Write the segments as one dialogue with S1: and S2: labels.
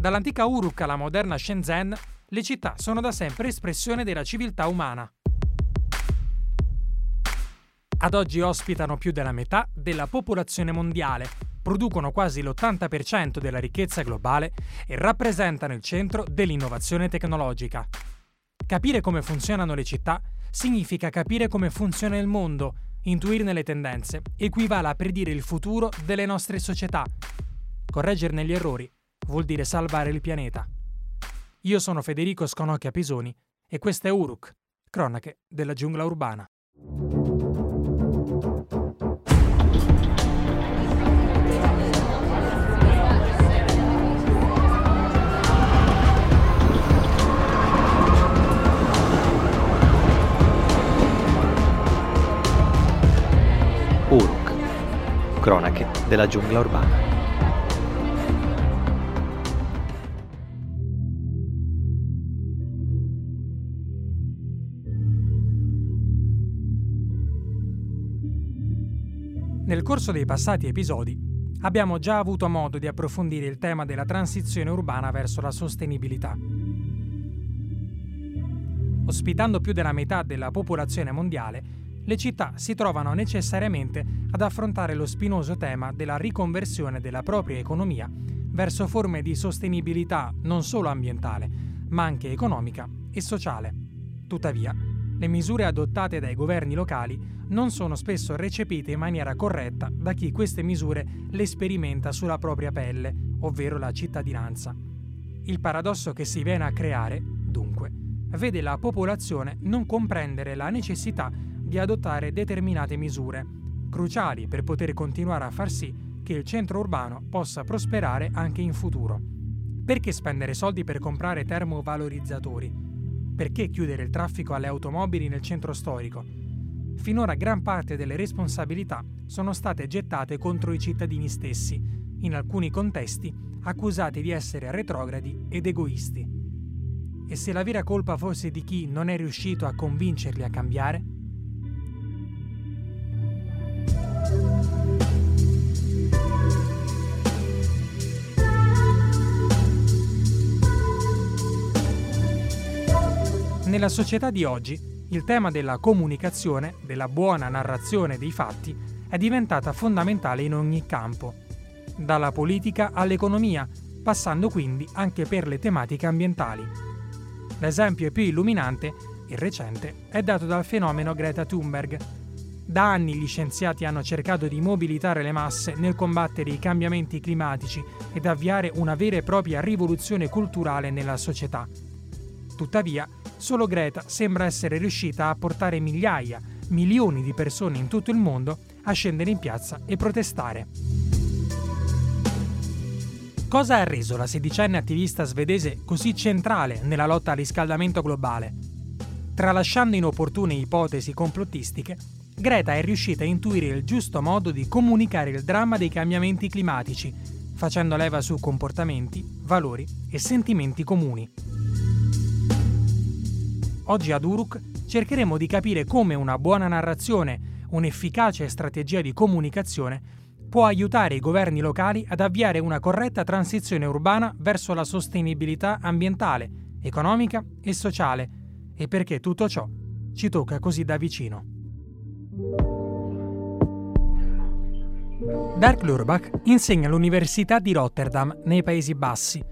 S1: Dall'antica Uruk alla moderna Shenzhen, le città sono da sempre espressione della civiltà umana. Ad oggi ospitano più della metà della popolazione mondiale, producono quasi l'80% della ricchezza globale e rappresentano il centro dell'innovazione tecnologica. Capire come funzionano le città significa capire come funziona il mondo, intuirne le tendenze, equivale a predire il futuro delle nostre società. Correggerne gli errori vuol dire salvare il pianeta. Io sono Federico Sconocchia Pisoni e questa è Uruk, cronache della giungla urbana.
S2: Cronache della giungla urbana.
S1: Corso dei passati episodi abbiamo già avuto modo di approfondire il tema della transizione urbana verso la sostenibilità. Ospitando più della metà della popolazione mondiale, le città si trovano necessariamente ad affrontare lo spinoso tema della riconversione della propria economia verso forme di sostenibilità non solo ambientale, ma anche economica e sociale. Tuttavia, le misure adottate dai governi locali non sono spesso recepite in maniera corretta da chi queste misure le sperimenta sulla propria pelle, ovvero la cittadinanza. Il paradosso che si viene a creare, dunque, vede la popolazione non comprendere la necessità di adottare determinate misure, cruciali per poter continuare a far sì che il centro urbano possa prosperare anche in futuro. Perché spendere soldi per comprare termovalorizzatori? Perché chiudere il traffico alle automobili nel centro storico? Finora gran parte delle responsabilità sono state gettate contro i cittadini stessi, in alcuni contesti accusati di essere retrogradi ed egoisti. E se la vera colpa fosse di chi non è riuscito a convincerli a cambiare? Nella società di oggi, il tema della comunicazione, della buona narrazione dei fatti, è diventata fondamentale in ogni campo, dalla politica all'economia, passando quindi anche per le tematiche ambientali. L'esempio più illuminante, il recente, è dato dal fenomeno Greta Thunberg, da anni gli scienziati hanno cercato di mobilitare le masse nel combattere i cambiamenti climatici ed avviare una vera e propria rivoluzione culturale nella società. Tuttavia, solo Greta sembra essere riuscita a portare migliaia, milioni di persone in tutto il mondo a scendere in piazza e protestare. Cosa ha reso la sedicenne attivista svedese così centrale nella lotta al riscaldamento globale? Tralasciando inopportune ipotesi complottistiche, Greta è riuscita a intuire il giusto modo di comunicare il dramma dei cambiamenti climatici, facendo leva su comportamenti, valori e sentimenti comuni. Oggi ad Uruk cercheremo di capire come una buona narrazione, un'efficace strategia di comunicazione può aiutare i governi locali ad avviare una corretta transizione urbana verso la sostenibilità ambientale, economica e sociale e perché tutto ciò ci tocca così da vicino. Dirk Lurbach insegna all'Università di Rotterdam nei Paesi Bassi.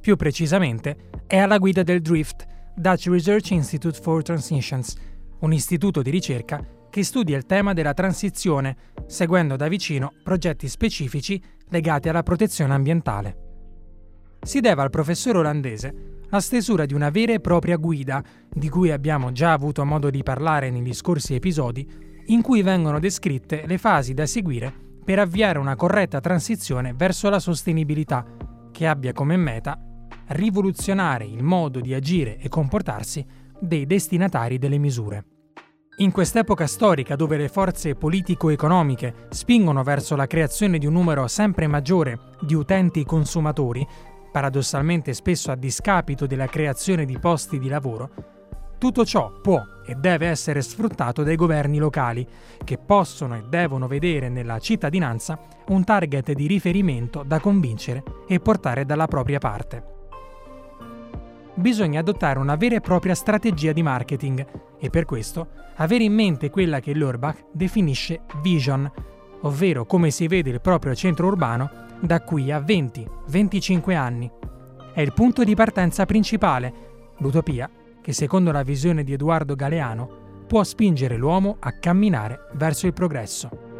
S1: Più precisamente, è alla guida del DRIFT, Dutch Research Institute for Transitions, un istituto di ricerca che studia il tema della transizione, seguendo da vicino progetti specifici legati alla protezione ambientale. Si deve al professore olandese la stesura di una vera e propria guida, di cui abbiamo già avuto modo di parlare negli scorsi episodi, in cui vengono descritte le fasi da seguire per avviare una corretta transizione verso la sostenibilità, che abbia come meta rivoluzionare il modo di agire e comportarsi dei destinatari delle misure. In quest'epoca storica dove le forze politico-economiche spingono verso la creazione di un numero sempre maggiore di utenti consumatori, paradossalmente spesso a discapito della creazione di posti di lavoro, tutto ciò può e deve essere sfruttato dai governi locali, che possono e devono vedere nella cittadinanza un target di riferimento da convincere e portare dalla propria parte. Bisogna adottare una vera e propria strategia di marketing e per questo avere in mente quella che l'Urbach definisce vision, ovvero come si vede il proprio centro urbano da qui a 20-25 anni. È il punto di partenza principale, l'utopia che secondo la visione di Edoardo Galeano può spingere l'uomo a camminare verso il progresso.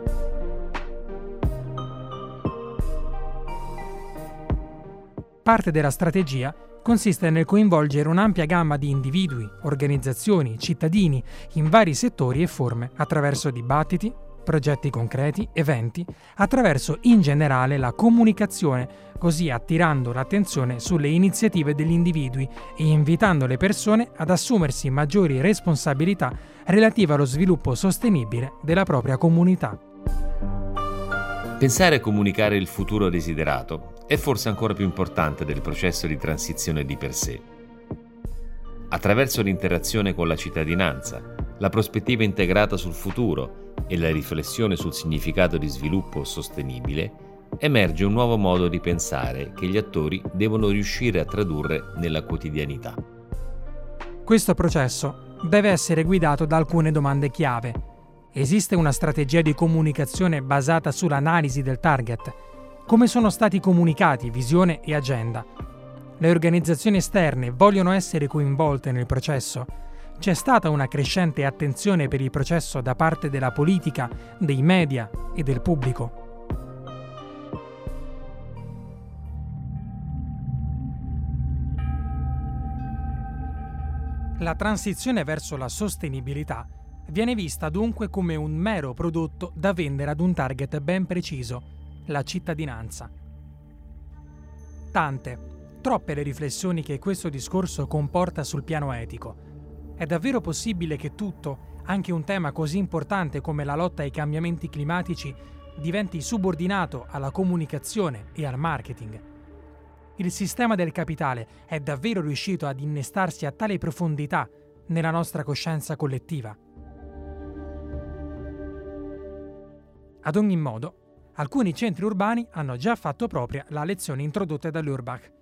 S1: Parte della strategia consiste nel coinvolgere un'ampia gamma di individui, organizzazioni, cittadini in vari settori e forme attraverso dibattiti, progetti concreti, eventi, attraverso in generale la comunicazione, così attirando l'attenzione sulle iniziative degli individui e invitando le persone ad assumersi maggiori responsabilità relative allo sviluppo sostenibile della propria comunità.
S3: Pensare e comunicare il futuro desiderato è forse ancora più importante del processo di transizione di per sé. Attraverso l'interazione con la cittadinanza, la prospettiva integrata sul futuro e la riflessione sul significato di sviluppo sostenibile, emerge un nuovo modo di pensare che gli attori devono riuscire a tradurre nella quotidianità.
S1: Questo processo deve essere guidato da alcune domande chiave Esiste una strategia di comunicazione basata sull'analisi del target? Come sono stati comunicati visione e agenda? Le organizzazioni esterne vogliono essere coinvolte nel processo? C'è stata una crescente attenzione per il processo da parte della politica, dei media e del pubblico? La transizione verso la sostenibilità Viene vista dunque come un mero prodotto da vendere ad un target ben preciso, la cittadinanza. Tante, troppe le riflessioni che questo discorso comporta sul piano etico. È davvero possibile che tutto, anche un tema così importante come la lotta ai cambiamenti climatici, diventi subordinato alla comunicazione e al marketing? Il sistema del capitale è davvero riuscito ad innestarsi a tale profondità nella nostra coscienza collettiva? Ad ogni modo, alcuni centri urbani hanno già fatto propria la lezione introdotta dall'Urbach.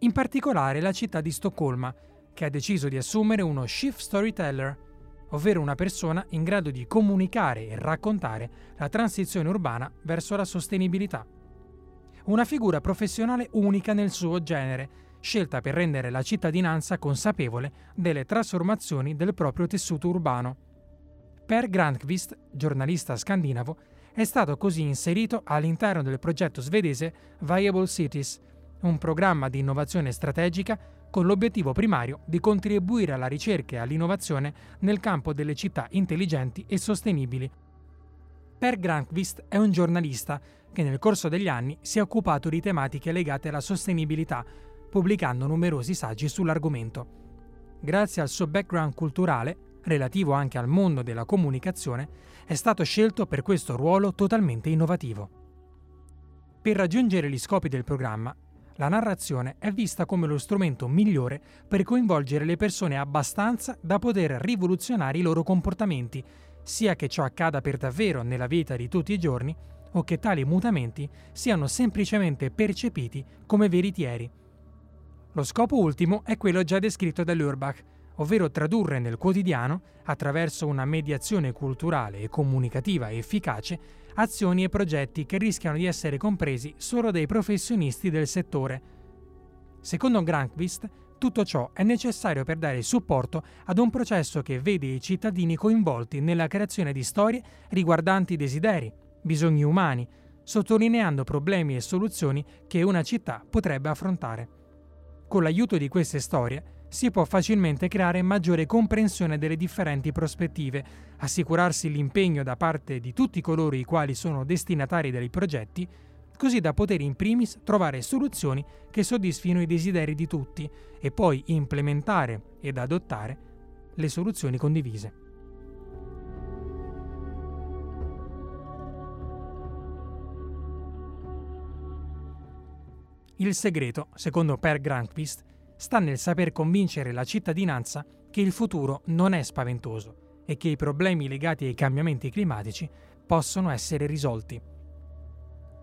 S1: In particolare la città di Stoccolma, che ha deciso di assumere uno Chief Storyteller, ovvero una persona in grado di comunicare e raccontare la transizione urbana verso la sostenibilità. Una figura professionale unica nel suo genere, scelta per rendere la cittadinanza consapevole delle trasformazioni del proprio tessuto urbano. Per Grandqvist, giornalista scandinavo, è stato così inserito all'interno del progetto svedese Viable Cities, un programma di innovazione strategica con l'obiettivo primario di contribuire alla ricerca e all'innovazione nel campo delle città intelligenti e sostenibili. Per Grandqvist è un giornalista che nel corso degli anni si è occupato di tematiche legate alla sostenibilità, pubblicando numerosi saggi sull'argomento. Grazie al suo background culturale, relativo anche al mondo della comunicazione, è stato scelto per questo ruolo totalmente innovativo. Per raggiungere gli scopi del programma, la narrazione è vista come lo strumento migliore per coinvolgere le persone abbastanza da poter rivoluzionare i loro comportamenti, sia che ciò accada per davvero nella vita di tutti i giorni o che tali mutamenti siano semplicemente percepiti come veritieri. Lo scopo ultimo è quello già descritto dall'Urbach, ovvero tradurre nel quotidiano, attraverso una mediazione culturale e comunicativa efficace, azioni e progetti che rischiano di essere compresi solo dai professionisti del settore. Secondo Grankvist, tutto ciò è necessario per dare supporto ad un processo che vede i cittadini coinvolti nella creazione di storie riguardanti desideri, bisogni umani, sottolineando problemi e soluzioni che una città potrebbe affrontare. Con l'aiuto di queste storie, si può facilmente creare maggiore comprensione delle differenti prospettive, assicurarsi l'impegno da parte di tutti coloro i quali sono destinatari dei progetti, così da poter in primis trovare soluzioni che soddisfino i desideri di tutti e poi implementare ed adottare le soluzioni condivise. Il segreto, secondo Per Granqvist, sta nel saper convincere la cittadinanza che il futuro non è spaventoso e che i problemi legati ai cambiamenti climatici possono essere risolti.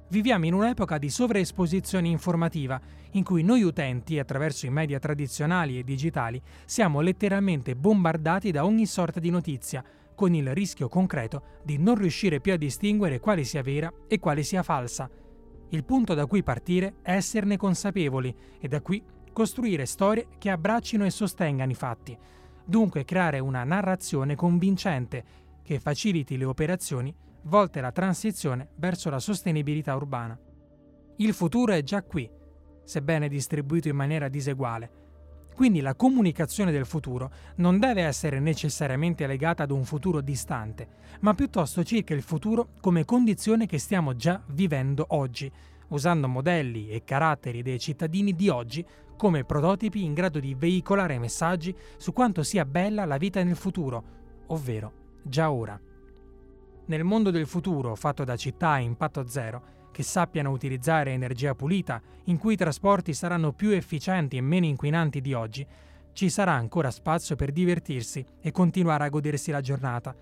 S1: Viviamo in un'epoca di sovraesposizione informativa, in cui noi utenti, attraverso i media tradizionali e digitali, siamo letteralmente bombardati da ogni sorta di notizia, con il rischio concreto di non riuscire più a distinguere quale sia vera e quale sia falsa. Il punto da cui partire è esserne consapevoli e da qui costruire storie che abbraccino e sostengano i fatti. Dunque creare una narrazione convincente che faciliti le operazioni volte alla transizione verso la sostenibilità urbana. Il futuro è già qui, sebbene distribuito in maniera diseguale. Quindi la comunicazione del futuro non deve essere necessariamente legata ad un futuro distante, ma piuttosto circa il futuro come condizione che stiamo già vivendo oggi, usando modelli e caratteri dei cittadini di oggi come prototipi in grado di veicolare messaggi su quanto sia bella la vita nel futuro, ovvero già ora. Nel mondo del futuro, fatto da città a impatto zero, che sappiano utilizzare energia pulita, in cui i trasporti saranno più efficienti e meno inquinanti di oggi, ci sarà ancora spazio per divertirsi e continuare a godersi la giornata.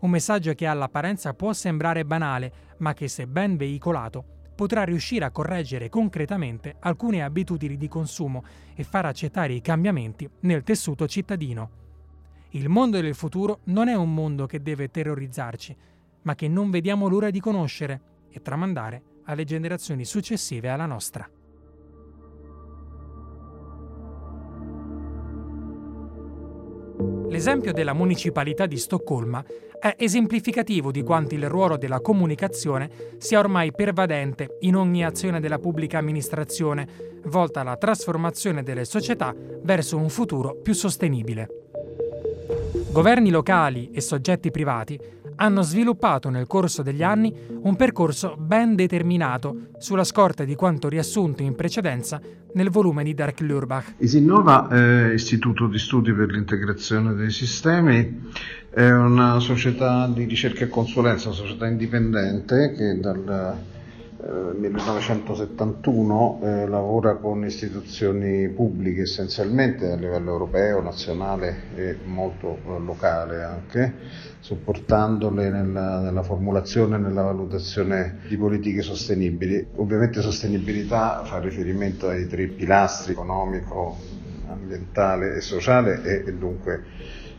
S1: Un messaggio che all'apparenza può sembrare banale, ma che se ben veicolato potrà riuscire a correggere concretamente alcune abitudini di consumo e far accettare i cambiamenti nel tessuto cittadino. Il mondo del futuro non è un mondo che deve terrorizzarci, ma che non vediamo l'ora di conoscere e tramandare alle generazioni successive alla nostra. L'esempio della municipalità di Stoccolma è esemplificativo di quanto il ruolo della comunicazione sia ormai pervadente in ogni azione della pubblica amministrazione, volta alla trasformazione delle società verso un futuro più sostenibile. Governi locali e soggetti privati hanno sviluppato nel corso degli anni un percorso ben determinato sulla scorta di quanto riassunto in precedenza nel volume di Dirk Lurbach.
S4: Isinnova, eh, Istituto di Studi per l'integrazione dei sistemi, è una società di ricerca e consulenza, una società indipendente che dal 1971 eh, eh, lavora con istituzioni pubbliche essenzialmente a livello europeo, nazionale e molto eh, locale anche, supportandole nella, nella formulazione e nella valutazione di politiche sostenibili. Ovviamente sostenibilità fa riferimento ai tre pilastri economico, ambientale e sociale e, e dunque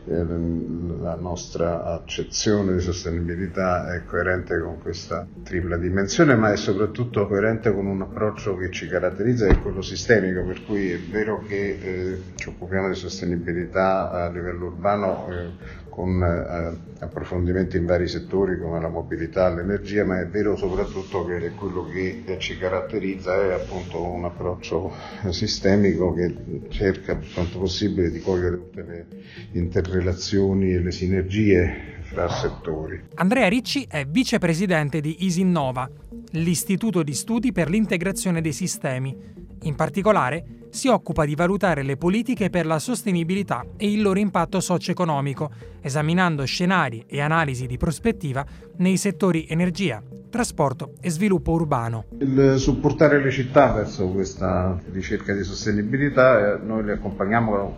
S4: la nostra accezione di sostenibilità è coerente con questa tripla dimensione, ma è soprattutto coerente con un approccio che ci caratterizza, che è quello sistemico, per cui è vero che eh, ci occupiamo di sostenibilità a livello urbano eh, con eh, approfondimenti in vari settori come la mobilità, l'energia, ma è vero soprattutto che quello che ci caratterizza è appunto un approccio sistemico che cerca per quanto possibile di cogliere tutte le interrelazioni relazioni e le sinergie fra settori.
S1: Andrea Ricci è vicepresidente di Isinnova, l'Istituto di Studi per l'integrazione dei sistemi. In particolare, si occupa di valutare le politiche per la sostenibilità e il loro impatto socio-economico, esaminando scenari e analisi di prospettiva nei settori energia, trasporto e sviluppo urbano.
S4: Il supportare le città verso questa ricerca di sostenibilità, eh, noi le accompagniamo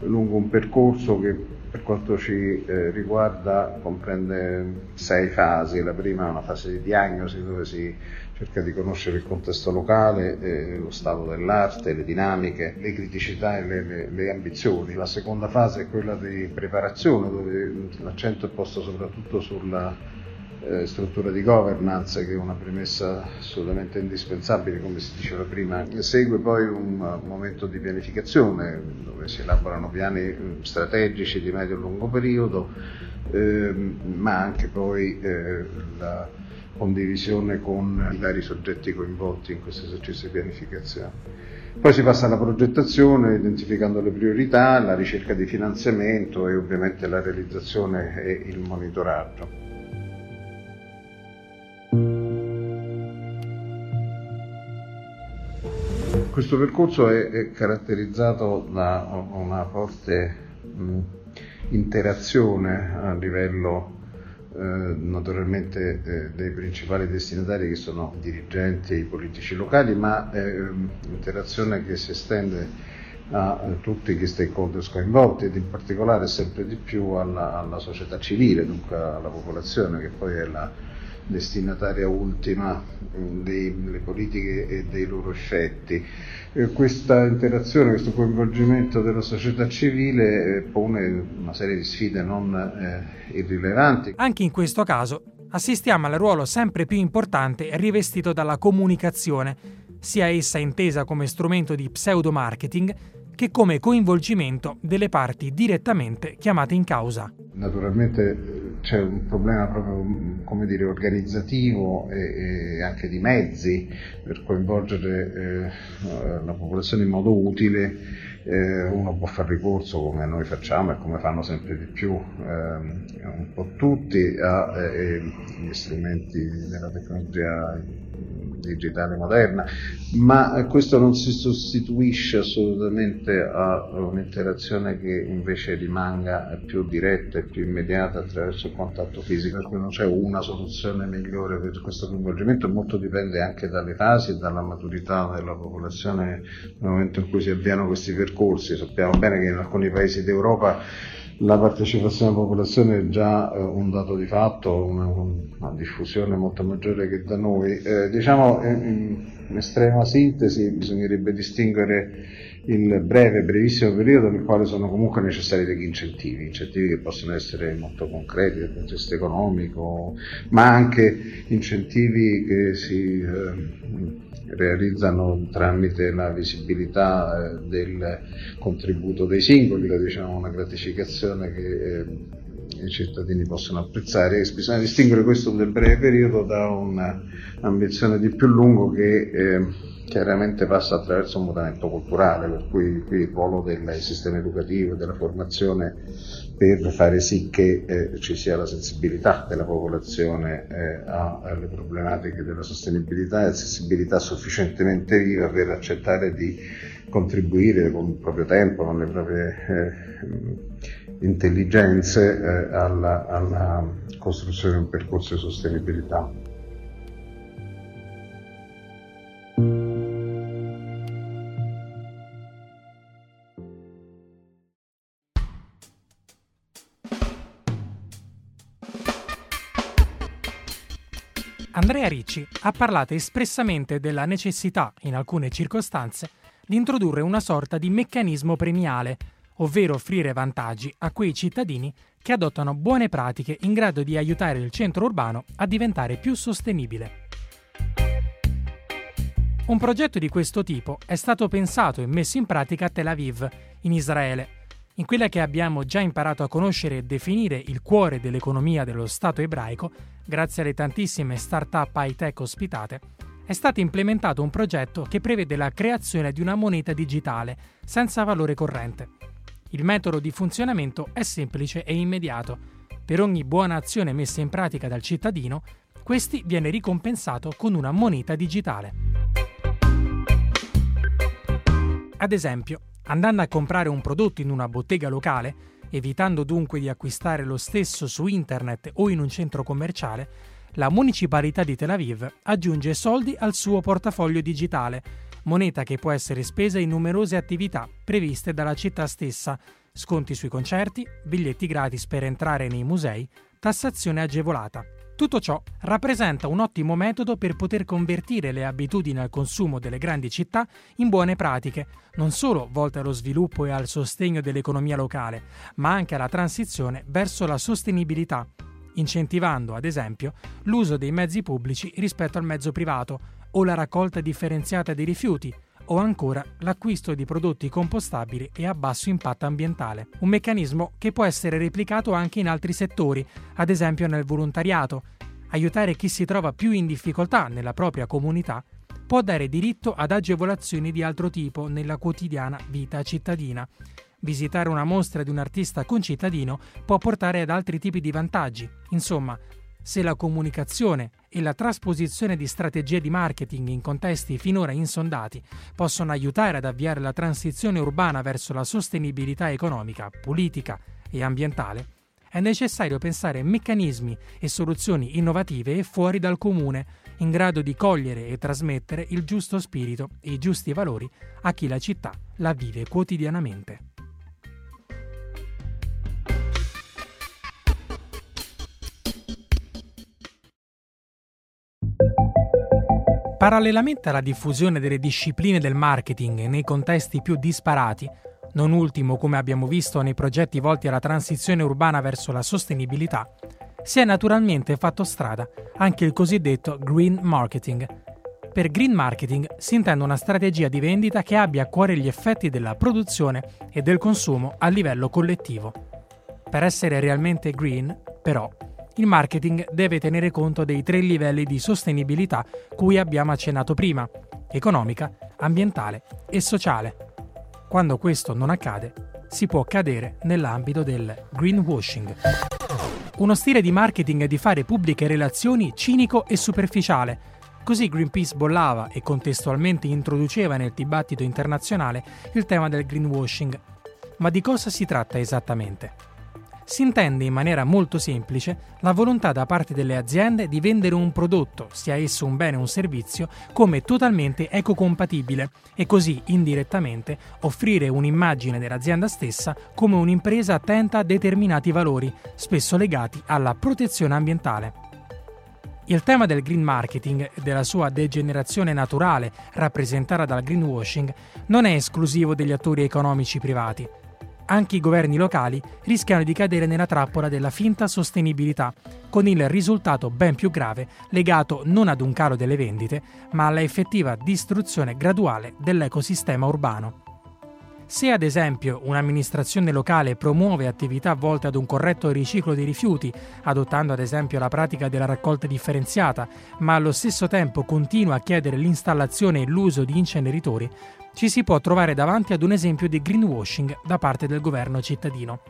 S4: lungo un percorso che per quanto ci eh, riguarda comprende sei fasi. La prima è una fase di diagnosi dove si cerca di conoscere il contesto locale, eh, lo stato dell'arte, le dinamiche, le criticità e le, le, le, ambizioni. La seconda fase è quella di preparazione dove l'accento è posto soprattutto sulla eh, struttura di governance che è una premessa assolutamente indispensabile come si diceva prima. Segue poi un momento di pianificazione dove si elaborano piani eh, strategici di medio e lungo periodo, ehm, ma anche poi eh, la condivisione con i vari soggetti coinvolti in questo esercizio di pianificazione. Poi si passa alla progettazione, identificando le priorità, la ricerca di finanziamento e ovviamente la realizzazione e il monitoraggio. Questo percorso è, caratterizzato da una forte interazione a livello naturalmente eh, dei principali destinatari che sono i dirigenti e i politici locali, ma eh, interazione che si estende a tutti gli stakeholders coinvolti ed in particolare sempre di più alla, alla società civile, dunque alla popolazione che poi è la destinataria ultima delle politiche e dei loro effetti. Questa interazione, questo coinvolgimento della società civile pone una serie di sfide non irrilevanti.
S1: Anche in questo caso assistiamo al ruolo sempre più importante rivestito dalla comunicazione, sia essa intesa come strumento di pseudo-marketing che come coinvolgimento delle parti direttamente chiamate in causa.
S4: Naturalmente eh, c'è un problema proprio come dire, organizzativo e, e, anche di mezzi per coinvolgere eh, la popolazione in modo utile. Eh, uno può fare ricorso come noi facciamo e come fanno sempre di più ehm, un po' tutti agli eh, strumenti della tecnologia digitale moderna, ma questo non si sostituisce assolutamente a un'interazione che invece rimanga più diretta e più immediata attraverso il contatto fisico, per cui non c'è una soluzione migliore per questo coinvolgimento, molto dipende anche dalle fasi e dalla maturità della popolazione nel momento in cui si avviano questi percorsi. Sappiamo bene che in alcuni paesi d'Europa la partecipazione della popolazione è già eh, un dato di fatto, una, una, diffusione molto maggiore che da noi. Eh, diciamo in, in, estrema sintesi bisognerebbe distinguere il breve, brevissimo periodo nel quale sono comunque necessari degli incentivi, incentivi che possono essere molto concreti dal punto di vista economico, ma anche incentivi che si eh, realizzano tramite la visibilità eh, del contributo dei singoli, diciamo una gratificazione che eh, i cittadini possono apprezzare. Bisogna distinguere questo del breve periodo da un'ambizione di più lungo che eh, chiaramente passa attraverso un mutamento culturale, per cui qui il ruolo del sistema educativo e della formazione per fare sì che eh, ci sia la sensibilità della popolazione eh, alle problematiche della sostenibilità e sensibilità sufficientemente viva per accettare di contribuire con il proprio tempo, con le proprie eh, intelligenze eh, alla, alla costruzione di un percorso di sostenibilità.
S1: Andrea Ricci ha parlato espressamente della necessità, in alcune circostanze, di introdurre una sorta di meccanismo premiale, ovvero offrire vantaggi a quei cittadini che adottano buone pratiche in grado di aiutare il centro urbano a diventare più sostenibile. Un progetto di questo tipo è stato pensato e messo in pratica a Tel Aviv, in Israele, in quella che abbiamo già imparato a conoscere e definire il cuore dell'economia dello Stato ebraico, grazie alle tantissime start-up high-tech ospitate, è stato implementato un progetto che prevede la creazione di una moneta digitale senza valore corrente. Il metodo di funzionamento è semplice e immediato. Per ogni buona azione messa in pratica dal cittadino, questi viene ricompensato con una moneta digitale. Ad esempio, Andando a comprare un prodotto in una bottega locale, evitando dunque di acquistare lo stesso su internet o in un centro commerciale, la municipalità di Tel Aviv aggiunge soldi al suo portafoglio digitale, moneta che può essere spesa in numerose attività previste dalla città stessa, sconti sui concerti, biglietti gratis per entrare nei musei, tassazione agevolata. Tutto ciò rappresenta un ottimo metodo per poter convertire le abitudini al consumo delle grandi città in buone pratiche, non solo volte allo sviluppo e al sostegno dell'economia locale, ma anche alla transizione verso la sostenibilità, incentivando, ad esempio, l'uso dei mezzi pubblici rispetto al mezzo privato o la raccolta differenziata dei rifiuti, o ancora l'acquisto di prodotti compostabili e a basso impatto ambientale. Un meccanismo che può essere replicato anche in altri settori, ad esempio nel volontariato. Aiutare chi si trova più in difficoltà nella propria comunità può dare diritto ad agevolazioni di altro tipo nella quotidiana vita cittadina. Visitare una mostra di un artista concittadino può portare ad altri tipi di vantaggi. Insomma, se la comunicazione e la trasposizione di strategie di marketing in contesti finora insondati possono aiutare ad avviare la transizione urbana verso la sostenibilità economica, politica e ambientale, è necessario pensare meccanismi e soluzioni innovative e fuori dal comune, in grado di cogliere e trasmettere il giusto spirito e i giusti valori a chi la città la vive quotidianamente. Parallelamente alla diffusione delle discipline del marketing nei contesti più disparati, non ultimo come abbiamo visto nei progetti volti alla transizione urbana verso la sostenibilità, si è naturalmente fatto strada anche il cosiddetto green marketing. Per green marketing si intende una strategia di vendita che abbia a cuore gli effetti della produzione e del consumo a livello collettivo. Per essere realmente green, però, il marketing deve tenere conto dei tre livelli di sostenibilità cui abbiamo accennato prima, economica, ambientale e sociale. Quando questo non accade, si può cadere nell'ambito del greenwashing. Uno stile di marketing di fare pubbliche relazioni cinico e superficiale. Così Greenpeace bollava e contestualmente introduceva nel dibattito internazionale il tema del greenwashing. Ma di cosa si tratta esattamente? Si intende in maniera molto semplice la volontà da parte delle aziende di vendere un prodotto, sia esso un bene o un servizio, come totalmente ecocompatibile e così indirettamente offrire un'immagine dell'azienda stessa come un'impresa attenta a determinati valori, spesso legati alla protezione ambientale. Il tema del green marketing e della sua degenerazione naturale, rappresentata dal greenwashing, non è esclusivo degli attori economici privati anche i governi locali rischiano di cadere nella trappola della finta sostenibilità, con il risultato ben più grave legato non ad un calo delle vendite, ma alla effettiva distruzione graduale dell'ecosistema urbano. Se ad esempio un'amministrazione locale promuove attività volte ad un corretto riciclo dei rifiuti, adottando ad esempio la pratica della raccolta differenziata, ma allo stesso tempo continua a chiedere l'installazione e l'uso di inceneritori, ci si può trovare davanti ad un esempio di greenwashing da parte del governo cittadino.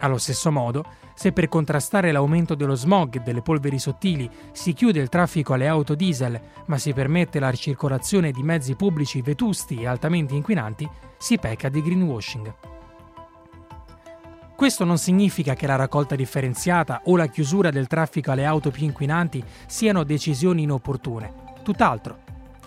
S1: Allo stesso modo, se per contrastare l'aumento dello smog e delle polveri sottili si chiude il traffico alle auto diesel, ma si permette la circolazione di mezzi pubblici vetusti e altamente inquinanti, si pecca di greenwashing. Questo non significa che la raccolta differenziata o la chiusura del traffico alle auto più inquinanti siano decisioni inopportune, tutt'altro.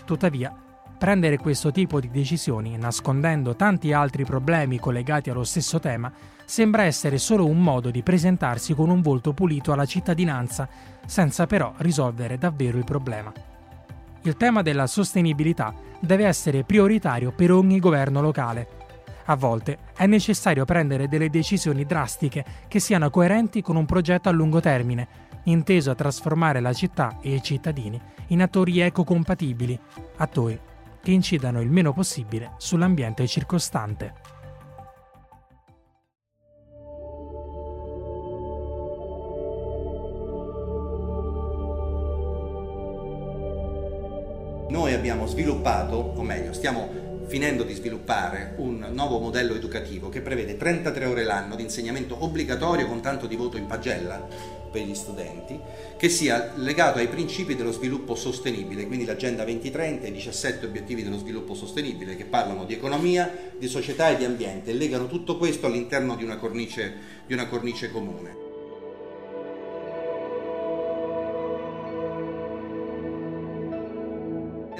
S1: Tuttavia, Prendere questo tipo di decisioni, nascondendo tanti altri problemi collegati allo stesso tema, sembra essere solo un modo di presentarsi con un volto pulito alla cittadinanza, senza però risolvere davvero il problema. Il tema della sostenibilità deve essere prioritario per ogni governo locale. A volte è necessario prendere delle decisioni drastiche che siano coerenti con un progetto a lungo termine, inteso a trasformare la città e i cittadini in attori ecocompatibili, attori che incidano il meno possibile sull'ambiente circostante.
S5: Noi abbiamo sviluppato, o meglio, stiamo finendo di sviluppare un nuovo modello educativo che prevede 33 ore l'anno di insegnamento obbligatorio con tanto di voto in pagella per gli studenti, che sia legato ai principi dello sviluppo sostenibile, quindi l'Agenda 2030 e i 17 obiettivi dello sviluppo sostenibile che parlano di economia, di società e di ambiente e legano tutto questo all'interno di una cornice, di una cornice comune.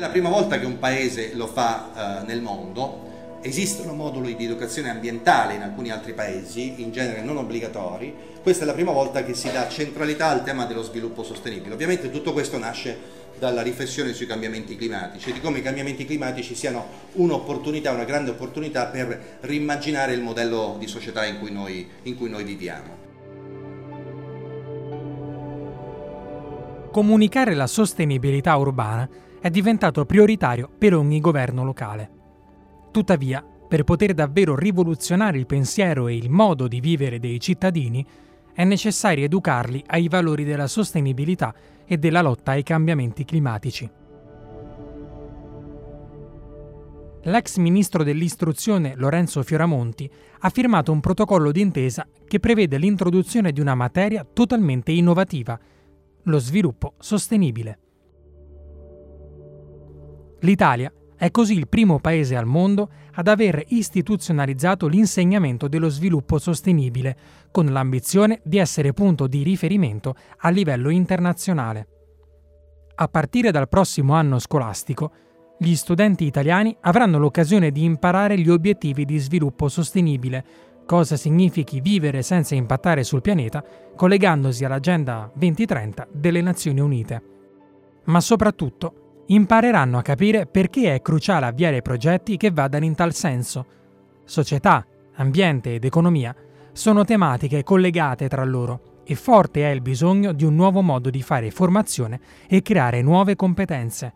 S5: La prima volta che un paese lo fa uh, nel mondo, esistono moduli di educazione ambientale in alcuni altri paesi, in genere non obbligatori, questa è la prima volta che si dà centralità al tema dello sviluppo sostenibile. Ovviamente tutto questo nasce dalla riflessione sui cambiamenti climatici e di come i cambiamenti climatici siano un'opportunità, una grande opportunità per rimmaginare il modello di società in cui noi, in cui noi viviamo.
S1: Comunicare la sostenibilità urbana è diventato prioritario per ogni governo locale. Tuttavia, per poter davvero rivoluzionare il pensiero e il modo di vivere dei cittadini, è necessario educarli ai valori della sostenibilità e della lotta ai cambiamenti climatici. L'ex ministro dell'istruzione Lorenzo Fioramonti ha firmato un protocollo d'intesa che prevede l'introduzione di una materia totalmente innovativa, lo sviluppo sostenibile. L'Italia è così il primo paese al mondo ad aver istituzionalizzato l'insegnamento dello sviluppo sostenibile, con l'ambizione di essere punto di riferimento a livello internazionale. A partire dal prossimo anno scolastico, gli studenti italiani avranno l'occasione di imparare gli obiettivi di sviluppo sostenibile, cosa significhi vivere senza impattare sul pianeta, collegandosi all'Agenda 2030 delle Nazioni Unite. Ma soprattutto impareranno a capire perché è cruciale avviare progetti che vadano in tal senso. Società, ambiente ed economia sono tematiche collegate tra loro e forte è il bisogno di un nuovo modo di fare formazione e creare nuove competenze.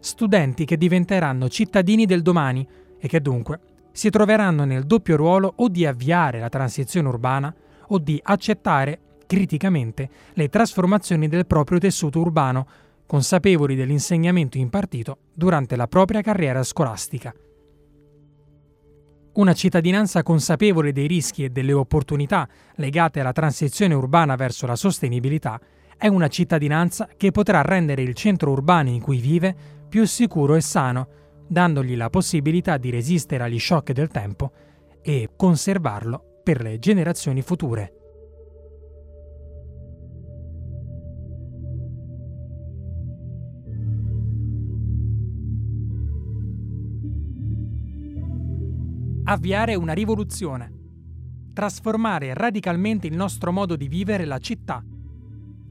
S1: Studenti che diventeranno cittadini del domani e che dunque si troveranno nel doppio ruolo o di avviare la transizione urbana o di accettare criticamente le trasformazioni del proprio tessuto urbano, consapevoli dell'insegnamento impartito durante la propria carriera scolastica. Una cittadinanza consapevole dei rischi e delle opportunità legate alla transizione urbana verso la sostenibilità è una cittadinanza che potrà rendere il centro urbano in cui vive più sicuro e sano, dandogli la possibilità di resistere agli shock del tempo e conservarlo per le generazioni future. Avviare una rivoluzione, trasformare radicalmente il nostro modo di vivere la città.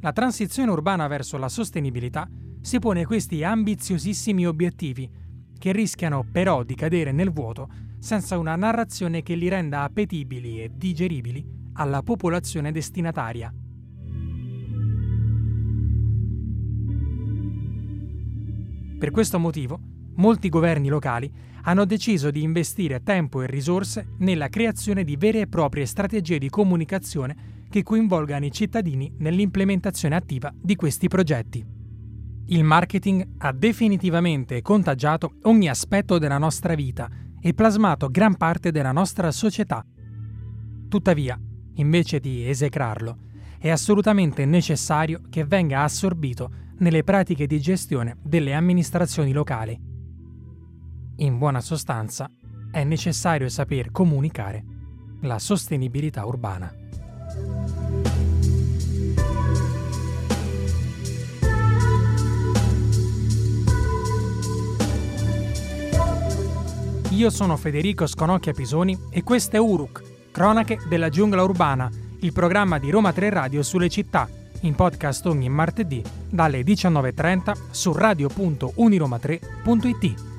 S1: La transizione urbana verso la sostenibilità si pone questi ambiziosissimi obiettivi, che rischiano però di cadere nel vuoto senza una narrazione che li renda appetibili e digeribili alla popolazione destinataria. Per questo motivo, molti governi locali hanno deciso di investire tempo e risorse nella creazione di vere e proprie strategie di comunicazione che coinvolgano i cittadini nell'implementazione attiva di questi progetti. Il marketing ha definitivamente contagiato ogni aspetto della nostra vita e plasmato gran parte della nostra società. Tuttavia, invece di esecrarlo, è assolutamente necessario che venga assorbito nelle pratiche di gestione delle amministrazioni locali. In buona sostanza, è necessario saper comunicare la sostenibilità urbana. Io sono Federico Sconocchia Pisoni e questo è Uruk, Cronache della giungla urbana, il programma di Roma 3 Radio sulle città, in podcast ogni martedì dalle 19.30 su radio.uniroma3.it.